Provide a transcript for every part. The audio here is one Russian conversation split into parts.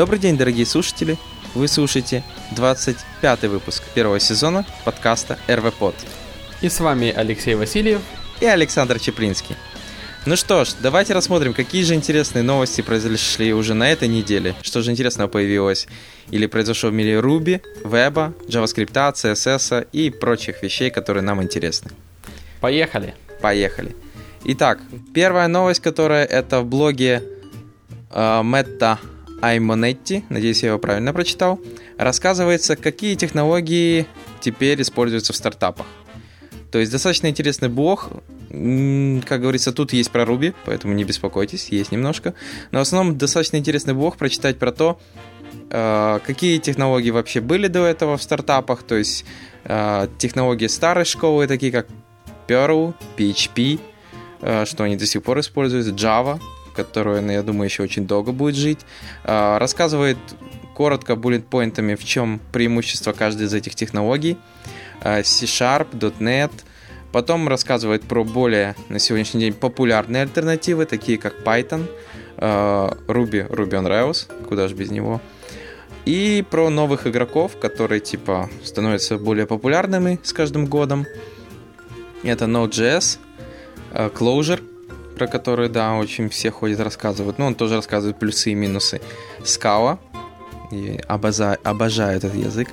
Добрый день, дорогие слушатели! Вы слушаете 25 выпуск первого сезона подкаста РВПод. И с вами Алексей Васильев и Александр Чеплинский. Ну что ж, давайте рассмотрим, какие же интересные новости произошли уже на этой неделе. Что же интересного появилось или произошло в мире Ruby, веба, JavaScript, CSS и прочих вещей, которые нам интересны. Поехали! Поехали! Итак, первая новость, которая это в блоге э, Meta Аймонетти, надеюсь, я его правильно прочитал, рассказывается, какие технологии теперь используются в стартапах. То есть достаточно интересный блог. Как говорится, тут есть про Ruby, поэтому не беспокойтесь, есть немножко. Но в основном достаточно интересный блог прочитать про то, э, какие технологии вообще были до этого в стартапах, то есть э, технологии старой школы, такие как Perl, PHP, э, что они до сих пор используют, Java, которую, я думаю, еще очень долго будет жить. Рассказывает коротко буллет-поинтами, в чем преимущество каждой из этих технологий. Э, C-Sharp, .NET. Потом рассказывает про более на сегодняшний день популярные альтернативы, такие как Python, э, Ruby, Ruby on Rails, куда же без него. И про новых игроков, которые типа становятся более популярными с каждым годом. Это Node.js, Clojure, про который, да, очень все ходят рассказывают. Ну, он тоже рассказывает плюсы и минусы. Scala, и обожаю, обожаю этот язык.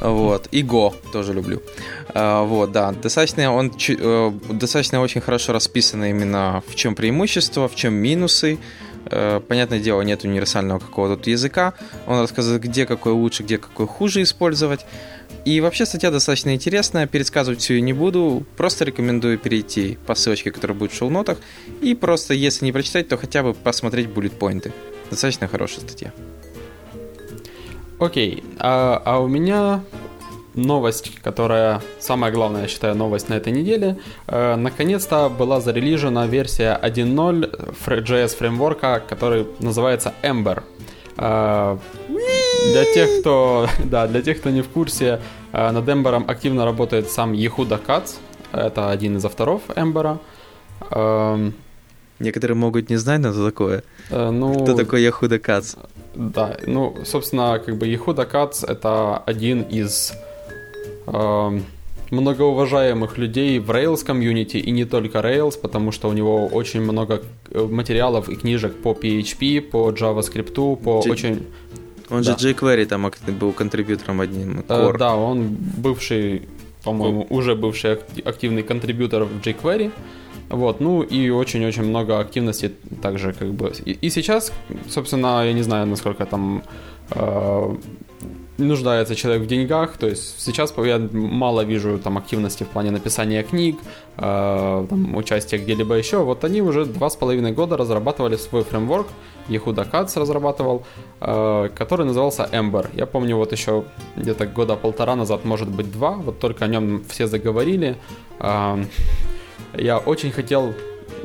Вот. И Go тоже люблю. А, вот, да. Достаточно он э, достаточно очень хорошо расписано именно в чем преимущество, в чем минусы. Э, понятное дело, нет универсального какого-то языка. Он рассказывает, где какой лучше, где какой хуже использовать. И вообще статья достаточно интересная, пересказывать все я не буду, просто рекомендую перейти по ссылочке, которая будет в шоу-нотах, и просто, если не прочитать, то хотя бы посмотреть буллет-поинты. Достаточно хорошая статья. Окей, а, а у меня новость, которая самая главная, я считаю, новость на этой неделе. Э, наконец-то была зарелижена версия 1.0 JS фреймворка, который называется Ember. Э, для тех, кто, да, для тех, кто не в курсе, э, над Ember активно работает сам Yehuda Katz. Это один из авторов Ember. Эм, Некоторые могут не знать, но это такое. Э, ну, Кто такой Яхуда Кац? Да, ну, собственно, как бы Яхуда Кац это один из э, многоуважаемых людей в Rails комьюнити и не только Rails, потому что у него очень много э, материалов и книжек по PHP, по JavaScript, по J... очень... Он да. же jQuery там был контрибьютором одним. Core. Э, да, он бывший, по-моему, уже бывший активный контрибьютор в jQuery. Вот, ну и очень-очень много активности также как бы. И, и сейчас, собственно, я не знаю, насколько там э, нуждается человек в деньгах, то есть сейчас я мало вижу там активности в плане написания книг, э, там, участия где-либо еще. Вот они уже два с половиной года разрабатывали свой фреймворк, Ехуда Кац разрабатывал, э, который назывался Ember. Я помню вот еще где-то года полтора назад, может быть два, вот только о нем все заговорили. Э, я очень хотел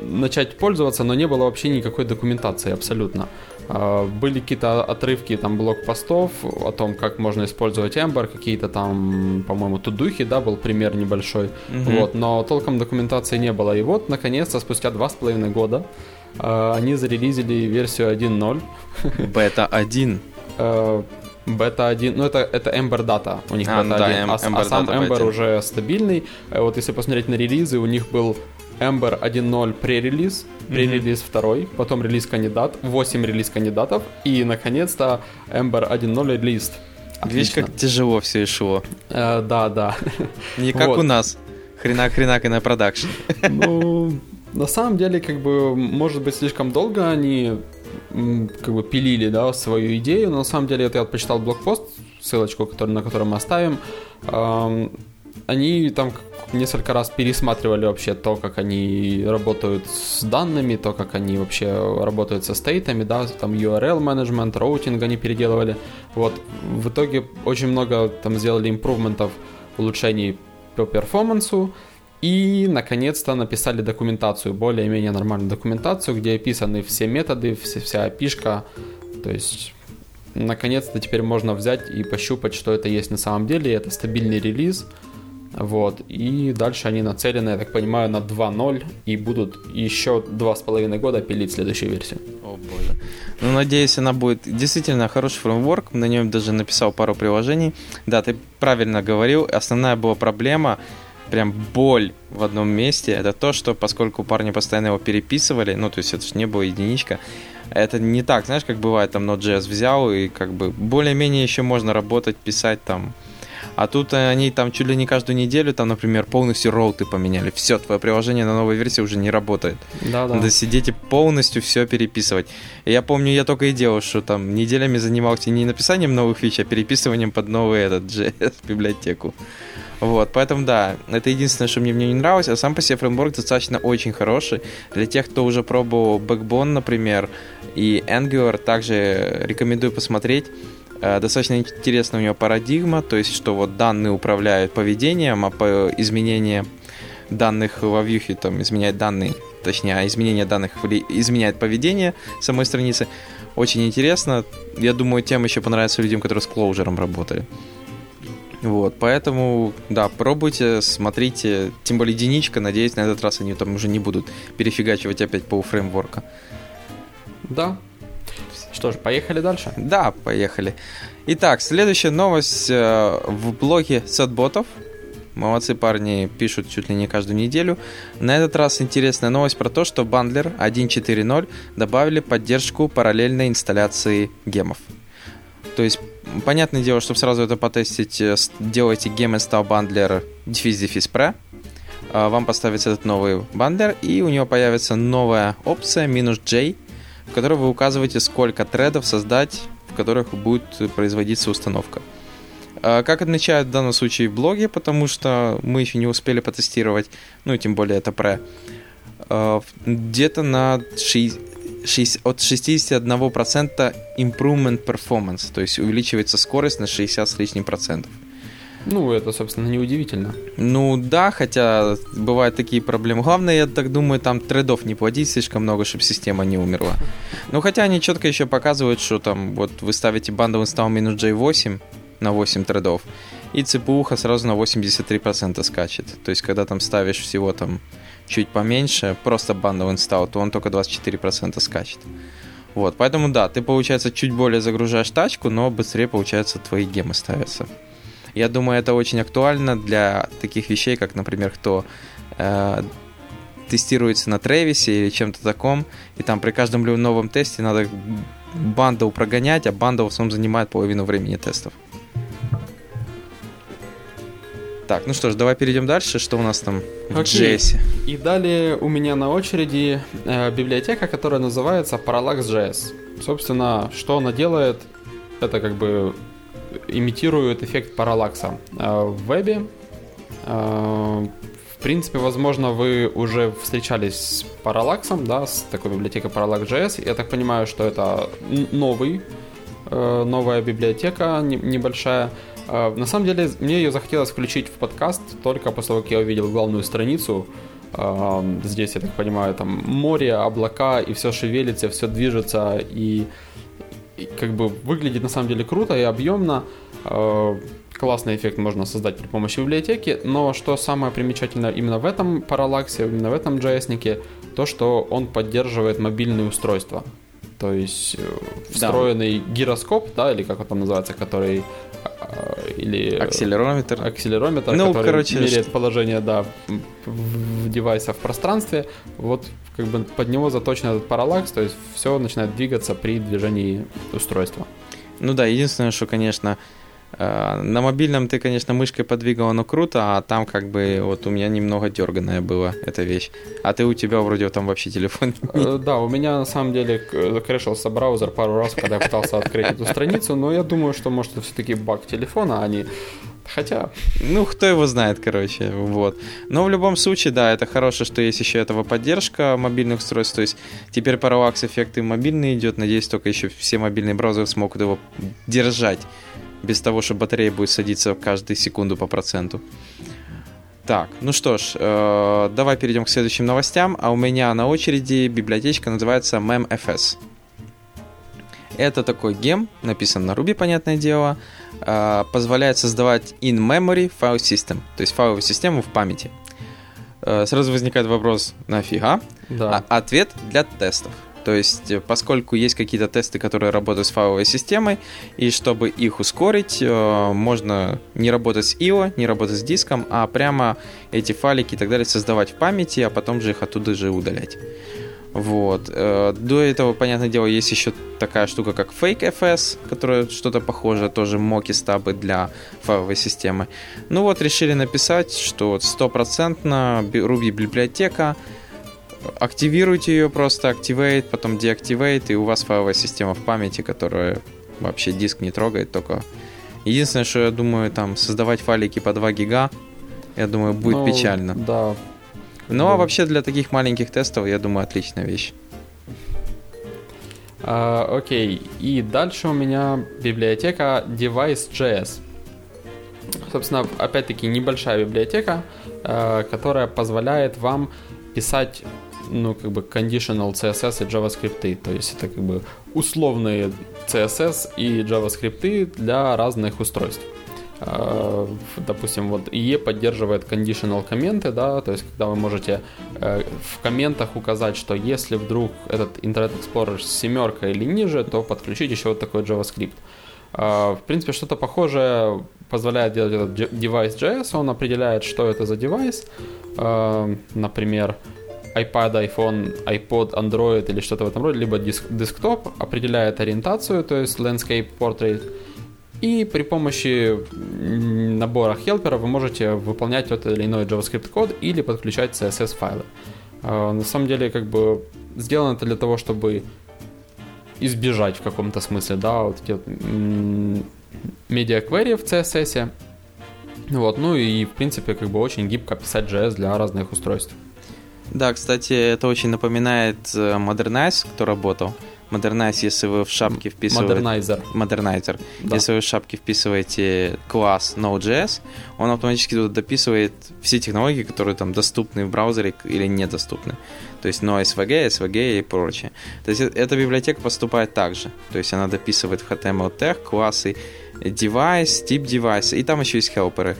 начать пользоваться, но не было вообще никакой документации абсолютно. А, были какие-то отрывки там блог-постов о том, как можно использовать Ember, какие-то там, по-моему, тудухи, да, был пример небольшой, угу. вот, но толком документации не было. И вот, наконец-то, спустя два с половиной года а, они зарелизили версию 1.0. Бета 1. Бета 1, ну это, это Ember Data, у них а, бета да, 1, а, Ember а сам Ember бета. уже стабильный. Э, вот если посмотреть на релизы, у них был Ember 1.0 пререлиз, пререлиз mm-hmm. 2, потом релиз кандидат, 8 релиз кандидатов, и наконец-то Ember 1.0 релиз. Видишь, как тяжело все и шло. Э, да, да. Не как вот. у нас. Хренак-хренак и на production. Ну, на самом деле, как бы, может быть, слишком долго они как бы пилили, да, свою идею, но на самом деле это я почитал blog post, ссылочку, который, на котором мы оставим, эм, они там несколько раз пересматривали вообще то, как они работают с данными, то, как они вообще работают со state ами, да, там URL management, routing они переделывали. Вот, в итоге очень много там сделали improvement ов, улучшений по перформансу, и, наконец-то, написали документацию, более-менее нормальную документацию, где описаны все методы, вся, вся опишка. То есть, наконец-то теперь можно взять и пощупать, что это есть на самом деле. Это стабильный релиз. Вот. И дальше они нацелены, я так понимаю, на 2.0 и будут еще два с половиной года пилить следующую версию. О боже. Ну, надеюсь, она будет действительно хороший фреймворк. На нем даже написал пару приложений. Да, ты правильно говорил. Основная была проблема, прям боль в одном месте, это то, что поскольку парни постоянно его переписывали, ну, то есть это же не было единичка, это не так, знаешь, как бывает, там Node.js взял и как бы более-менее еще можно работать, писать там а тут они там чуть ли не каждую неделю, там, например, полностью роуты поменяли. Все, твое приложение на новой версии уже не работает. Да, да. Надо сидеть и полностью все переписывать. И я помню, я только и делал, что там неделями занимался не написанием новых фич, а переписыванием под новый этот JS библиотеку. Вот, поэтому да, это единственное, что мне в нем не нравилось, а сам по себе фреймворк достаточно очень хороший. Для тех, кто уже пробовал Backbone, например, и Angular, также рекомендую посмотреть. Э, достаточно интересная у него парадигма, то есть, что вот данные управляют поведением, а по изменение данных во вьюхе там изменяет данные, точнее, а изменение данных изменяет поведение самой страницы. Очень интересно. Я думаю, тем еще понравится людям, которые с Clojure работали. Вот, поэтому, да, пробуйте, смотрите, тем более единичка, надеюсь, на этот раз они там уже не будут перефигачивать опять по фреймворка. Да, что ж, поехали дальше? Да, поехали. Итак, следующая новость э, в блоге сетботов. Молодцы парни, пишут чуть ли не каждую неделю. На этот раз интересная новость про то, что бандлер 1.4.0 добавили поддержку параллельной инсталляции гемов. То есть, понятное дело, чтобы сразу это потестить, э, делайте gem install bundler дефис дефис pre, вам поставится этот новый бандлер, и у него появится новая опция минус J, в которой вы указываете, сколько тредов создать, в которых будет производиться установка. А, как отмечают в данном случае в блоге, потому что мы еще не успели потестировать, ну и тем более это про а, где-то на 6, 6, от 61% improvement performance, то есть увеличивается скорость на 60 с лишним процентов. Ну, это, собственно, неудивительно. Ну да, хотя бывают такие проблемы. Главное, я так думаю, там тредов не плодить слишком много, чтобы система не умерла. Ну хотя они четко еще показывают, что там вот вы ставите bundle install минус J8 на 8 тредов, и цпу сразу на 83% скачет. То есть, когда там ставишь всего там чуть поменьше, просто bundle install, то он только 24% скачет. Вот, поэтому да, ты, получается, чуть более загружаешь тачку, но быстрее, получается, твои гемы ставятся. Я думаю, это очень актуально для таких вещей, как, например, кто э, тестируется на Тревисе или чем-то таком, и там при каждом новом тесте надо банду прогонять, а банда в основном занимает половину времени тестов. Так, ну что ж, давай перейдем дальше. Что у нас там в okay. JS? И далее у меня на очереди э, библиотека, которая называется Parallax.js. Собственно, что она делает? Это как бы имитирует эффект параллакса. А, в вебе, а, в принципе, возможно, вы уже встречались с параллаксом, да, с такой библиотекой Parallax.js. Я так понимаю, что это новый, э, новая библиотека небольшая. На самом деле, мне ее захотелось включить в подкаст только после того, как я увидел главную страницу. Здесь, я так понимаю, там море, облака, и все шевелится, все движется, и как бы выглядит на самом деле круто и объемно. Э, классный эффект можно создать при помощи библиотеки, но что самое примечательное именно в этом параллаксе, именно в этом JS, то, что он поддерживает мобильные устройства. То есть э, встроенный да. гироскоп, да, или как он там называется, который э, или акселерометр, акселерометр, ну, который короче, меряет что... положение, да, в девайса в пространстве. Вот как бы под него заточен этот параллакс, то есть все начинает двигаться при движении устройства. Ну да, единственное, что, конечно, э, на мобильном ты, конечно, мышкой подвигал, оно круто, а там как бы вот у меня немного дерганая была эта вещь. А ты у тебя вроде там вообще телефон. Э, да, у меня на самом деле закрешился браузер пару раз, когда я пытался открыть эту страницу, но я думаю, что может это все-таки баг телефона, а не Хотя, ну, кто его знает, короче, вот. Но в любом случае, да, это хорошо, что есть еще этого поддержка мобильных устройств, то есть теперь Parallax эффект и мобильный идет, надеюсь, только еще все мобильные браузеры смогут его держать, без того, что батарея будет садиться каждую секунду по проценту. Так, ну что ж, э, давай перейдем к следующим новостям, а у меня на очереди библиотечка называется MemFS. Это такой гем, написан на Ruby, понятное дело, э, позволяет создавать in-memory file system, то есть файловую систему в памяти. Э, сразу возникает вопрос, нафига? Да. А ответ для тестов. То есть, э, поскольку есть какие-то тесты, которые работают с файловой системой, и чтобы их ускорить, э, можно не работать с IO, не работать с диском, а прямо эти файлики и так далее создавать в памяти, а потом же их оттуда же удалять. Вот. Э, до этого, понятное дело, есть еще такая штука, как FakeFS, которая что-то похожее, тоже моки стабы для файловой системы. Ну вот, решили написать, что стопроцентно Ruby библиотека, активируйте ее просто, activate, потом deactivate, и у вас файловая система в памяти, которая вообще диск не трогает, только... Единственное, что я думаю, там, создавать файлики по 2 гига, я думаю, будет Ну, печально. Да. Ну, а вообще для таких маленьких тестов, я думаю, отличная вещь. А, окей, и дальше у меня библиотека Device.js. Собственно, опять-таки небольшая библиотека, э, которая позволяет вам писать, ну, как бы, conditional CSS и JavaScript. То есть это как бы условные CSS и JavaScript для разных устройств. Э, Допустим, вот IE поддерживает conditional комменты, да, то есть когда вы можете э, в комментах указать, что если вдруг этот Internet Explorer с семеркой или ниже, то подключить еще вот такой JavaScript. Э, В принципе, что-то похожее позволяет делать этот J- device.js, он определяет, что это за девайс, например, iPad, iPhone, iPod, Android или что-то в этом роде, либо диск, десктоп, определяет ориентацию, то есть landscape, portrait, и при помощи набора хелперов вы можете выполнять тот или иной JavaScript код или подключать CSS файлы. Э, На самом деле, как бы сделано это для того, чтобы избежать в каком-то смысле, да, вот эти вот, медиа-квери в CSS. Вот, ну и в принципе как бы очень гибко писать JS для разных устройств. Да, кстати, это очень напоминает э, Modernize, кто работал. Modernize, если вы в шапке вписываете... Модернайзер. Modernizer. Да. Если вы в шапке вписываете класс Node.js, он автоматически туда дописывает все технологии, которые там доступны в браузере или недоступны. То есть NoSVG, SVG и прочее. То есть э- эта библиотека поступает так же. То есть она дописывает в HTML тег классы device, тип девайса, и там еще есть хелперы.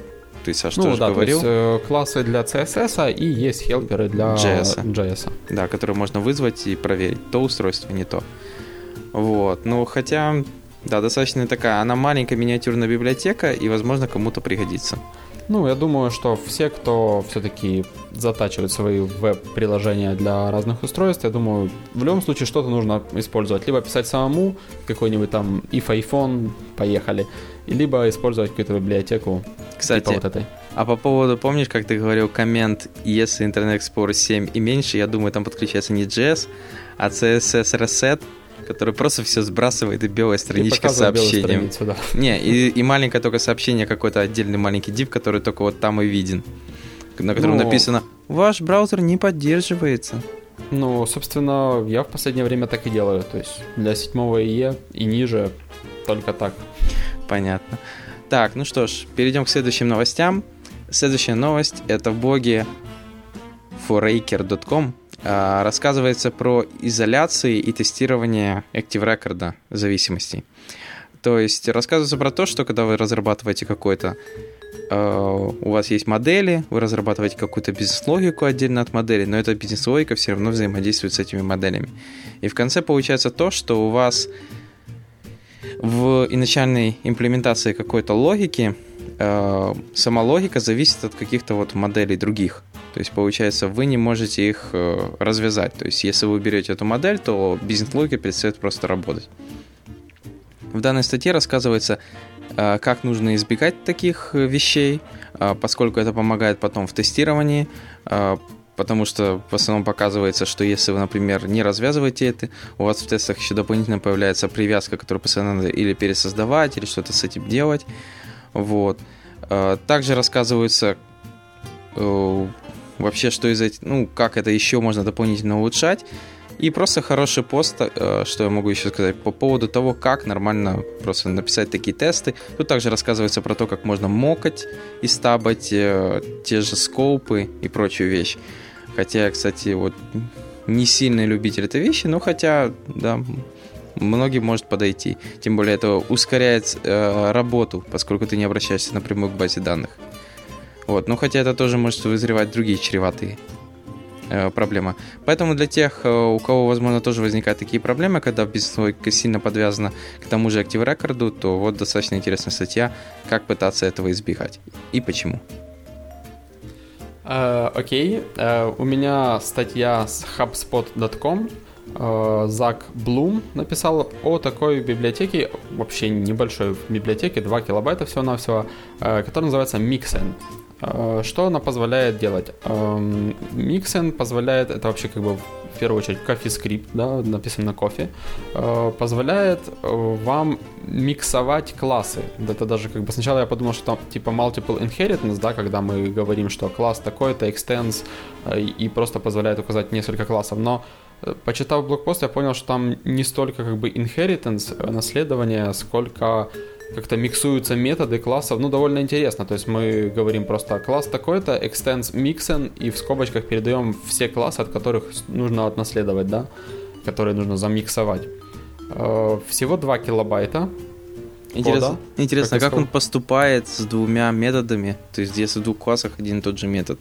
Есть, Саш Ну тоже да, говорил. то есть э, классы для CSS и есть хелперы для JS. JS. Да, который можно вызвать и проверить, то устройство, не то. Вот, ну хотя, да, достаточно такая, она маленькая миниатюрная библиотека, и, возможно, кому-то пригодится. Ну, я думаю, что все, кто все-таки затачивает свои веб-приложения для разных устройств, я думаю, в любом случае что-то нужно использовать. Либо писать самому какой-нибудь там if iPhone, поехали, либо использовать какую-то библиотеку Кстати, типа вот этой. а по поводу, помнишь, как ты говорил, коммент, если Internet Explorer 7 и меньше, я думаю, там подключается не JS, а CSS Reset, который просто все сбрасывает и белая страничка с сообщением. да. Не, и, и маленькое только сообщение, какой-то отдельный маленький div, который только вот там и виден. На котором Ну. написано «Ваш браузер не поддерживается». Ну, собственно, я в последнее время так и делаю. То есть для седьмого IE и ниже только так. Понятно. Так, ну что ж, перейдем к следующим новостям. Следующая новость это в блоге foraker.com а, рассказывается про изоляции и тестирование Active Record зависимостей. То есть рассказывается про то, что когда вы разрабатываете какой-то у вас есть модели, вы разрабатываете какую-то бизнес-логику отдельно от модели, но эта бизнес-логика все равно взаимодействует с этими моделями. И в конце получается то, что у вас в изначальной имплементации какой-то логики э, сама логика зависит от каких-то вот моделей других. То есть, получается, вы не можете их э, развязать. То есть, если вы берете эту модель, то бизнес-логика перестает просто работать. В данной статье рассказывается, э, как нужно избегать таких э, вещей, э, поскольку это помогает потом в тестировании, э, потому что в основном показывается, что если вы, например, не развязываете это, у вас в тестах еще дополнительно появляется привязка, которую постоянно надо или пересоздавать, или что-то с этим делать. Вот. Э, Также рассказывается э, вообще, что из этих, ну, как это еще можно дополнительно улучшать. И просто хороший пост, э, что я могу еще сказать, по поводу того, как нормально просто написать такие тесты. Тут также рассказывается про то, как можно мокать и стабать э, те же скопы и прочую вещь. Хотя я, кстати, вот не сильный любитель этой вещи, но хотя, да, многим может подойти. Тем более это ускоряет э, работу, поскольку ты не обращаешься напрямую к базе данных. Вот, но хотя это тоже может вызревать другие чреватые э, проблемы. Поэтому для тех, э, у кого, возможно, тоже возникают такие проблемы, когда бизнес сильно подвязано к тому же Active Record, то вот достаточно интересная статья, как пытаться этого избегать и почему. Э, окей, uh, okay. uh, у меня статья с HubSpot.com. Uh, Зак Блум написал о такой библиотеке, вообще небольшой библиотеке, 2 килобайта всего-навсего, которая называется Mixen. Что она позволяет делать? Эм, Mixen позволяет, это вообще как бы в первую очередь CoffeeScript, да, написан на кофе, э, позволяет э, вам миксовать классы. Это даже как бы сначала я подумал, что там типа multiple inheritance, да, когда мы говорим, что класс такой-то extends э, и просто позволяет указать несколько классов, но почитав блокпост, я понял, что там не столько как бы inheritance, наследование, сколько как-то миксуются методы классов, ну, довольно интересно. То есть мы говорим просто класс такой-то, extends mixen, и в скобочках передаем все классы, от которых нужно отнаследовать, да, которые нужно замиксовать. Э, всего 2 килобайта. Интересно, кода, интересно как, как он поступает с двумя методами, то есть если в двух классах один и тот же метод.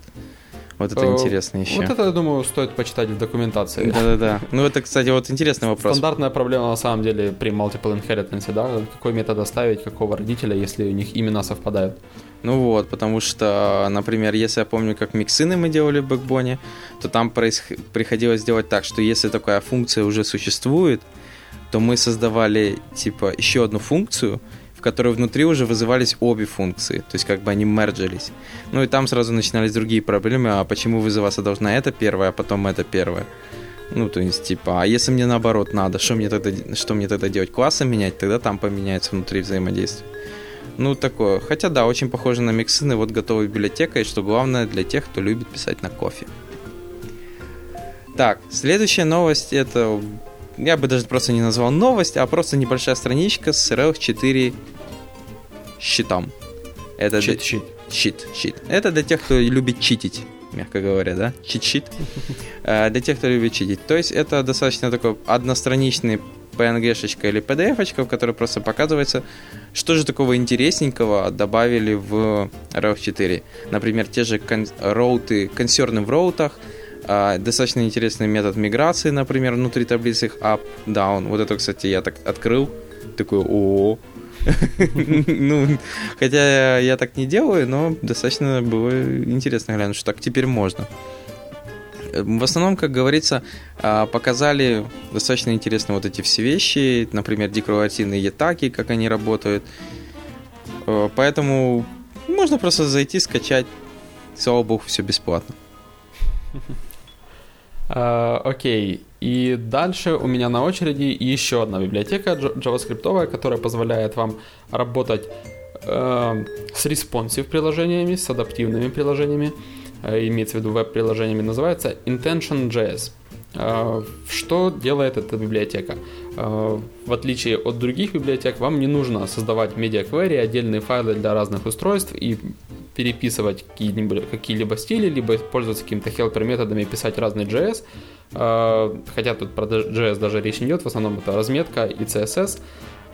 Вот это э, интересно еще. Вот это, я думаю, стоит почитать в документации. Да-да-да. Ну, это, кстати, вот интересный вопрос. Стандартная проблема, на самом деле, при multiple inheritance, да? Какой метод оставить, какого родителя, если у них имена совпадают. Ну вот, потому что, например, если я помню, как миксины мы делали в бэкбоне, то там происх... приходилось делать так, что если такая функция уже существует, то мы создавали, типа, еще одну функцию, которой внутри уже вызывались обе функции, то есть как бы они мерджились. Ну и там сразу начинались другие проблемы, а почему вызываться должна эта первая, а потом эта первая. Ну, то есть, типа, а если мне наоборот надо, что мне тогда, что мне тогда делать? Классы менять, тогда там поменяется внутри взаимодействия. Ну, такое. Хотя, да, очень похоже на миксины, вот готовая библиотека, и что главное для тех, кто любит писать на кофе. Так, следующая новость это я бы даже просто не назвал новость, а просто небольшая страничка с RL 4 щитом. Это щит, для... щит. Щит, щит. Это для тех, кто любит читить, мягко говоря, да? Чит-щит. Э, для тех, кто любит читить. То есть это достаточно такой одностраничный PNG-шечка или PDF-очка, в которой просто показывается, что же такого интересненького добавили в RF 4. Например, те же кон- роуты, консерны в роутах, достаточно интересный метод миграции, например, внутри таблицы их up, down. Вот это, кстати, я так открыл, такой, о ну, хотя я так не делаю, но достаточно было интересно глянуть, что так теперь можно. В основном, как говорится, а, показали достаточно интересные вот эти все вещи, например, декларативные ятаки, как они работают. Э, поэтому можно просто зайти, скачать. Слава богу, все бесплатно. Uh, окей, и дальше у меня на очереди еще одна библиотека JavaScript, которая позволяет вам работать uh, с responsive приложениями, с адаптивными приложениями, uh, имеется в виду веб-приложениями, называется Intention.js. Uh, что делает эта библиотека? Uh, в отличие от других библиотек, вам не нужно создавать медиа-квери, отдельные файлы для разных устройств и переписывать какие-либо, какие-либо стили, либо пользоваться какими-то helper методами и писать разный JS. А, хотя тут про JS даже речь не идет, в основном это разметка и CSS.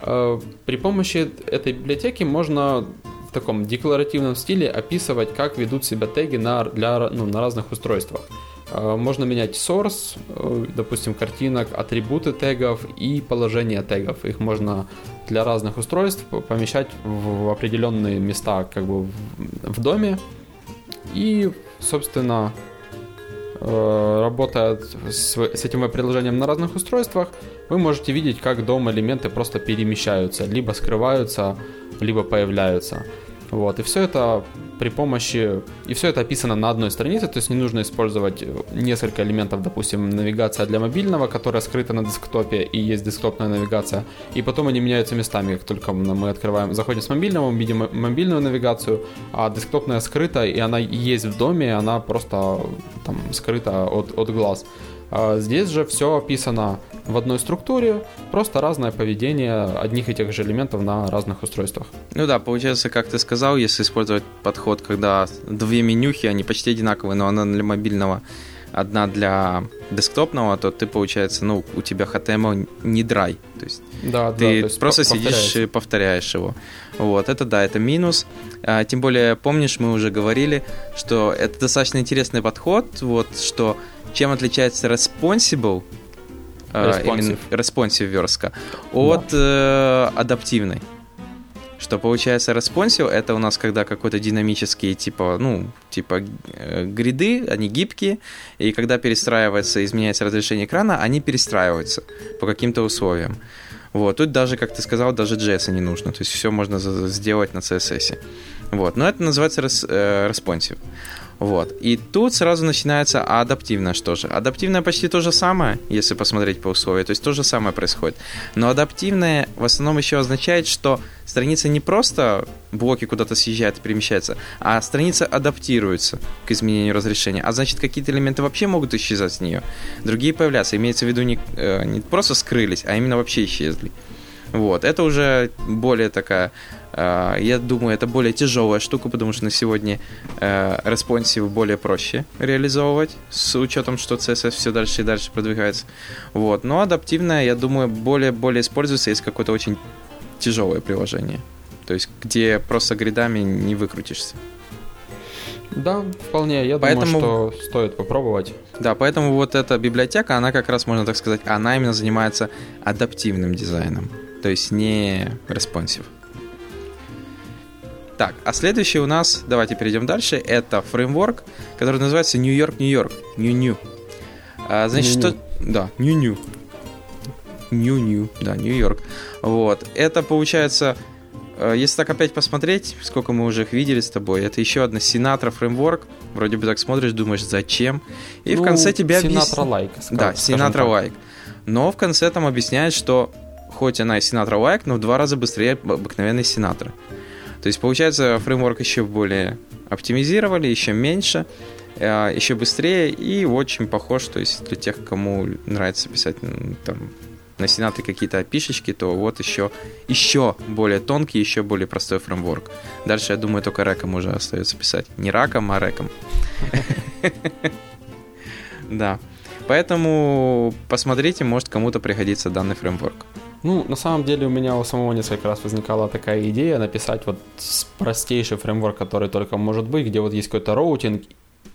А, при помощи этой библиотеки можно в таком декларативном стиле описывать, как ведут себя теги на, для, ну, на разных устройствах. А, можно менять source, э, допустим, картинок, атрибуты тегов и положение тегов. Их можно для разных устройств помещать в определенные места как бы в доме. И, собственно, э, работая с, этим веб-приложением на разных устройствах, вы можете видеть, как дом-элементы просто перемещаются, либо скрываются, либо появляются. Вот, и все это при помощи... И все это описано на одной странице, то есть не нужно использовать несколько элементов, допустим, навигация для мобильного, которая скрыта на десктопе, и есть десктопная навигация, и потом они меняются местами, как только мы открываем, заходим с мобильного, мы видим мобильную навигацию, а десктопная скрыта, и она есть в доме, она просто там скрыта от, от глаз. А здесь же все описано в одной структуре, просто разное поведение одних и тех же элементов на разных устройствах. Ну да, получается, как ты сказал, если использовать подход, когда две менюхи, они почти одинаковые, но она для мобильного одна для десктопного, то ты, получается, ну, у тебя HTML не dry. То есть Да, да, ты то есть просто сидишь и повторяешь его. Вот, это да, это минус. А, тем более, помнишь, мы уже говорили, что это достаточно интересный подход, вот, что чем отличается responsible, Responsive. именно responsive верстка, от э, адаптивной. Что получается responsive, это у нас когда какой-то динамический, типа, ну, типа э, гриды, они гибкие, и когда перестраивается, изменяется разрешение экрана, они перестраиваются по каким-то условиям. Вот, тут даже, как ты сказал, даже JS не нужно, то есть все можно сделать на CSS. Вот, но это называется рес- э, responsive. Вот. И тут сразу начинается а адаптивное что же. Адаптивное почти то же самое, если посмотреть по условиям. То есть то же самое происходит. Но адаптивное в основном еще означает, что страница не просто блоки куда-то съезжают и перемещаются, а страница адаптируется к изменению разрешения. А значит, какие-то элементы вообще могут исчезать с нее. Другие появляться. Имеется в виду не, э, не просто скрылись, а именно вообще исчезли. Вот, это уже более такая, я думаю, это более тяжелая штука, потому что на сегодня э, responsive более проще реализовывать, с учетом, что CSS все дальше и дальше продвигается. Вот, но адаптивное, я думаю, более-более используется, если какое-то очень тяжелое приложение. То есть, где просто гридами не выкрутишься. Да, вполне. Я Поэтому- думаю, что стоит попробовать. Да, поэтому вот эта библиотека, она как раз, можно так сказать, она именно занимается адаптивным дизайном, то есть не responsive. Так, а следующий у нас, давайте перейдем дальше, это фреймворк, который называется New York, New York, New New. А, значит, New что... Да, New New. New New, да, New York. Вот, это получается, э, если так опять посмотреть, сколько мы уже их видели с тобой, это еще одна Sinatra фреймворк, вроде бы так смотришь, думаешь, зачем? И в Ну, конце тебе Sinatra объясняют... like. ска- Да, так. Like. Но в конце там объясняет, что хоть она и Sinatra Like, но в два раза быстрее об- обыкновенной Sinatra. То есть, получается, фреймворк еще более оптимизировали, еще меньше, э, еще быстрее и очень похож, то есть для тех, кому нравится писать там на Sinatra какие-то опишечки, то вот еще, еще более тонкий, еще более простой фреймворк. Дальше, я думаю, только реком уже остается писать. Не раком, а реком. Да. Поэтому посмотрите, может кому-то пригодится данный фреймворк. Ну, на самом деле у меня у самого несколько раз возникала такая идея написать вот простейший фреймворк, который только может быть, где вот есть какой-то routing,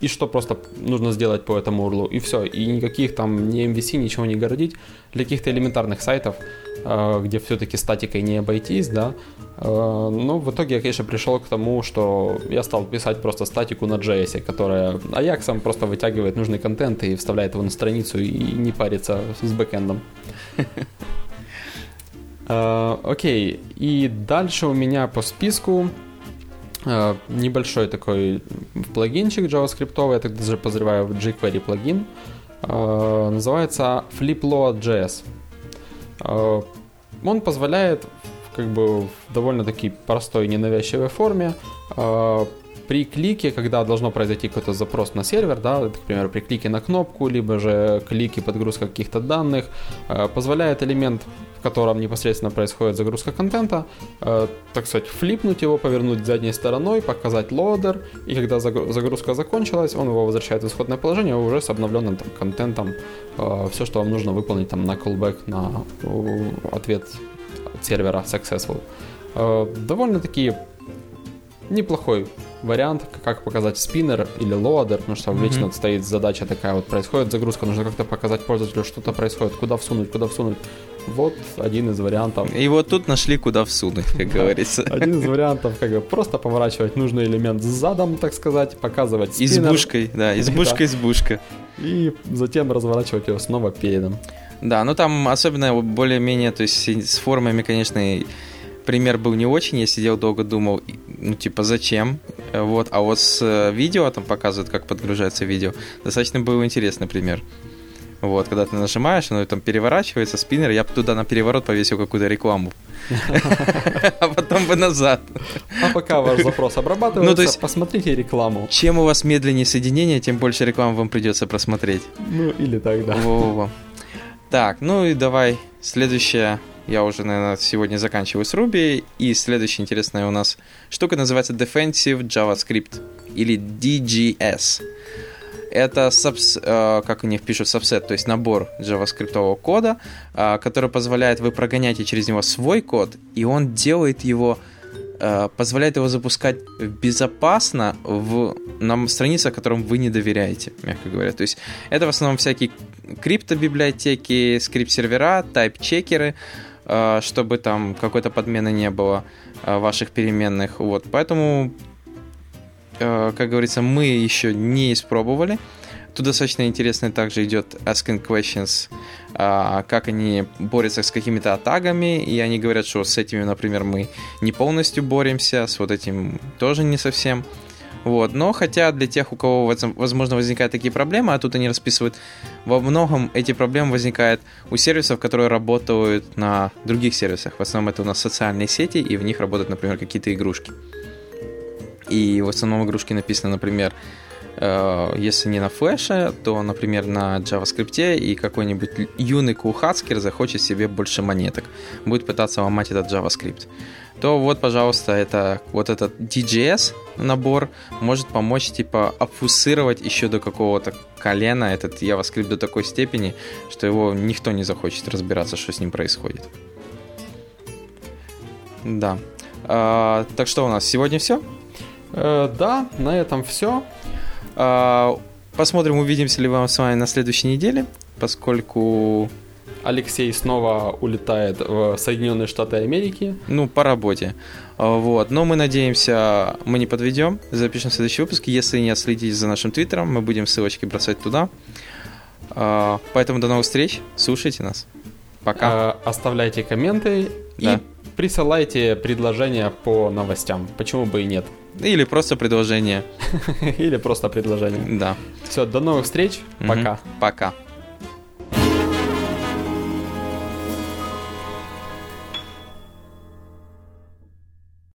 и что просто нужно сделать по этому URL у, и все. И никаких там ни MVC, ничего не городить. Для каких-то элементарных сайтов, э, где все-таки статикой не обойтись, да. Э, Но в итоге я, конечно, пришел к тому, что я стал писать просто статику на JS, которая Ajax просто вытягивает нужный контент и вставляет его на страницу и не парится с бэкэндом. Э, Окей, и дальше у меня по списку э, небольшой такой плагинчик JavaScript, я так даже подозреваю в jQuery плагин, э, называется FlipLoad.js. Э, Он позволяет как бы в довольно-таки простой, ненавязчивой форме при клике, когда должно произойти какой-то запрос на сервер, да, примеру, при клике на кнопку, либо же клике подгрузка каких-то данных, позволяет элемент, котором непосредственно происходит загрузка контента, э, так сказать, флипнуть его, повернуть задней стороной, показать лоадер, и когда загру- загрузка закончилась, он его возвращает в исходное положение уже с обновленным там, контентом, все, что вам нужно выполнить там на callback, на э, ответ от сервера successful. Э, довольно-таки неплохой вариант, как показать спиннер или лоадер, потому что вечно стоит задача такая, вот происходит загрузка, нужно как-то показать пользователю, что-то происходит, куда всунуть, куда всунуть. Вот один из вариантов. И вот тут нашли, куда всунуть, как говорится. Один из вариантов, как бы просто поворачивать нужный элемент задом, так сказать, показывать спиннер, Избушкой, да, избушка, избушка. и затем разворачивать его снова передом. Да, ну там особенно более-менее, то есть с формами, конечно, пример был не очень, я сидел долго думал, ну типа зачем, Э, вот, а вот с э, видео там показывают, как подгружается видео, достаточно был интересный пример. Вот, когда ты нажимаешь, оно там переворачивается, спиннер, я бы туда на переворот повесил какую-то рекламу. А потом бы назад. А пока ваш запрос обрабатывается, Ну, то есть- посмотрите рекламу. Чем у вас медленнее соединение, тем больше рекламы вам придется просмотреть. Ну, или так, да. Во-во-во. Так, ну и давай следующее. Я уже, наверное, сегодня заканчиваю с Ruby. И следующая интересная у нас штука называется Defensive JavaScript или DGS. это, subs, э, как они пишут, subset, то есть набор JavaScript кода, э, который позволяет, вы прогоняете через него свой код, и он делает его э, позволяет его запускать безопасно в, на страницах, которым вы не доверяете, мягко говоря. То есть это в основном всякие криптобиблиотеки, скрипт-сервера, тайп-чекеры, чтобы там какой-то подмены не было э, ваших переменных. Вот, поэтому, э, как говорится, мы еще не испробовали. Тут достаточно интересно также идет Asking Questions, как они борются с какими-то атагами, и они говорят, что с этими, например, мы не полностью боремся, с вот этим тоже не совсем. Вот. Но хотя для тех, у кого, возможно, возникают такие проблемы, а тут они расписывают, во многом эти проблемы возникают у сервисов, которые работают на других сервисах. В основном это у нас социальные сети, и в них работают, например, какие-то игрушки. И в основном игрушки написаны, например, Э, если не на флеше, то, например, на JavaScript, и какой-нибудь юный кухацкер захочет себе больше монеток, будет пытаться ломать этот JavaScript, то вот, пожалуйста, это вот этот DJS набор может помочь, типа, обфусировать еще до какого-то колена этот JavaScript до такой степени, что его никто не захочет разбираться, что с ним происходит. Да. А, так что у нас сегодня все? Э, да, на этом все. А, посмотрим, увидимся ли вам с вами на следующей неделе, поскольку... Алексей снова улетает в Соединенные Штаты Америки. Ну, по работе. А, вот. Но мы надеемся, мы не подведем. Запишем следующий выпуск. Если не следите за нашим твиттером, мы будем ссылочки бросать туда. А, поэтому до новых встреч. Слушайте нас. Пока. Оставляйте комменты да. и присылайте предложения по новостям. Почему бы и нет? Или просто предложение. Или просто предложение. Да. Все, до новых встреч. Пока. Пока.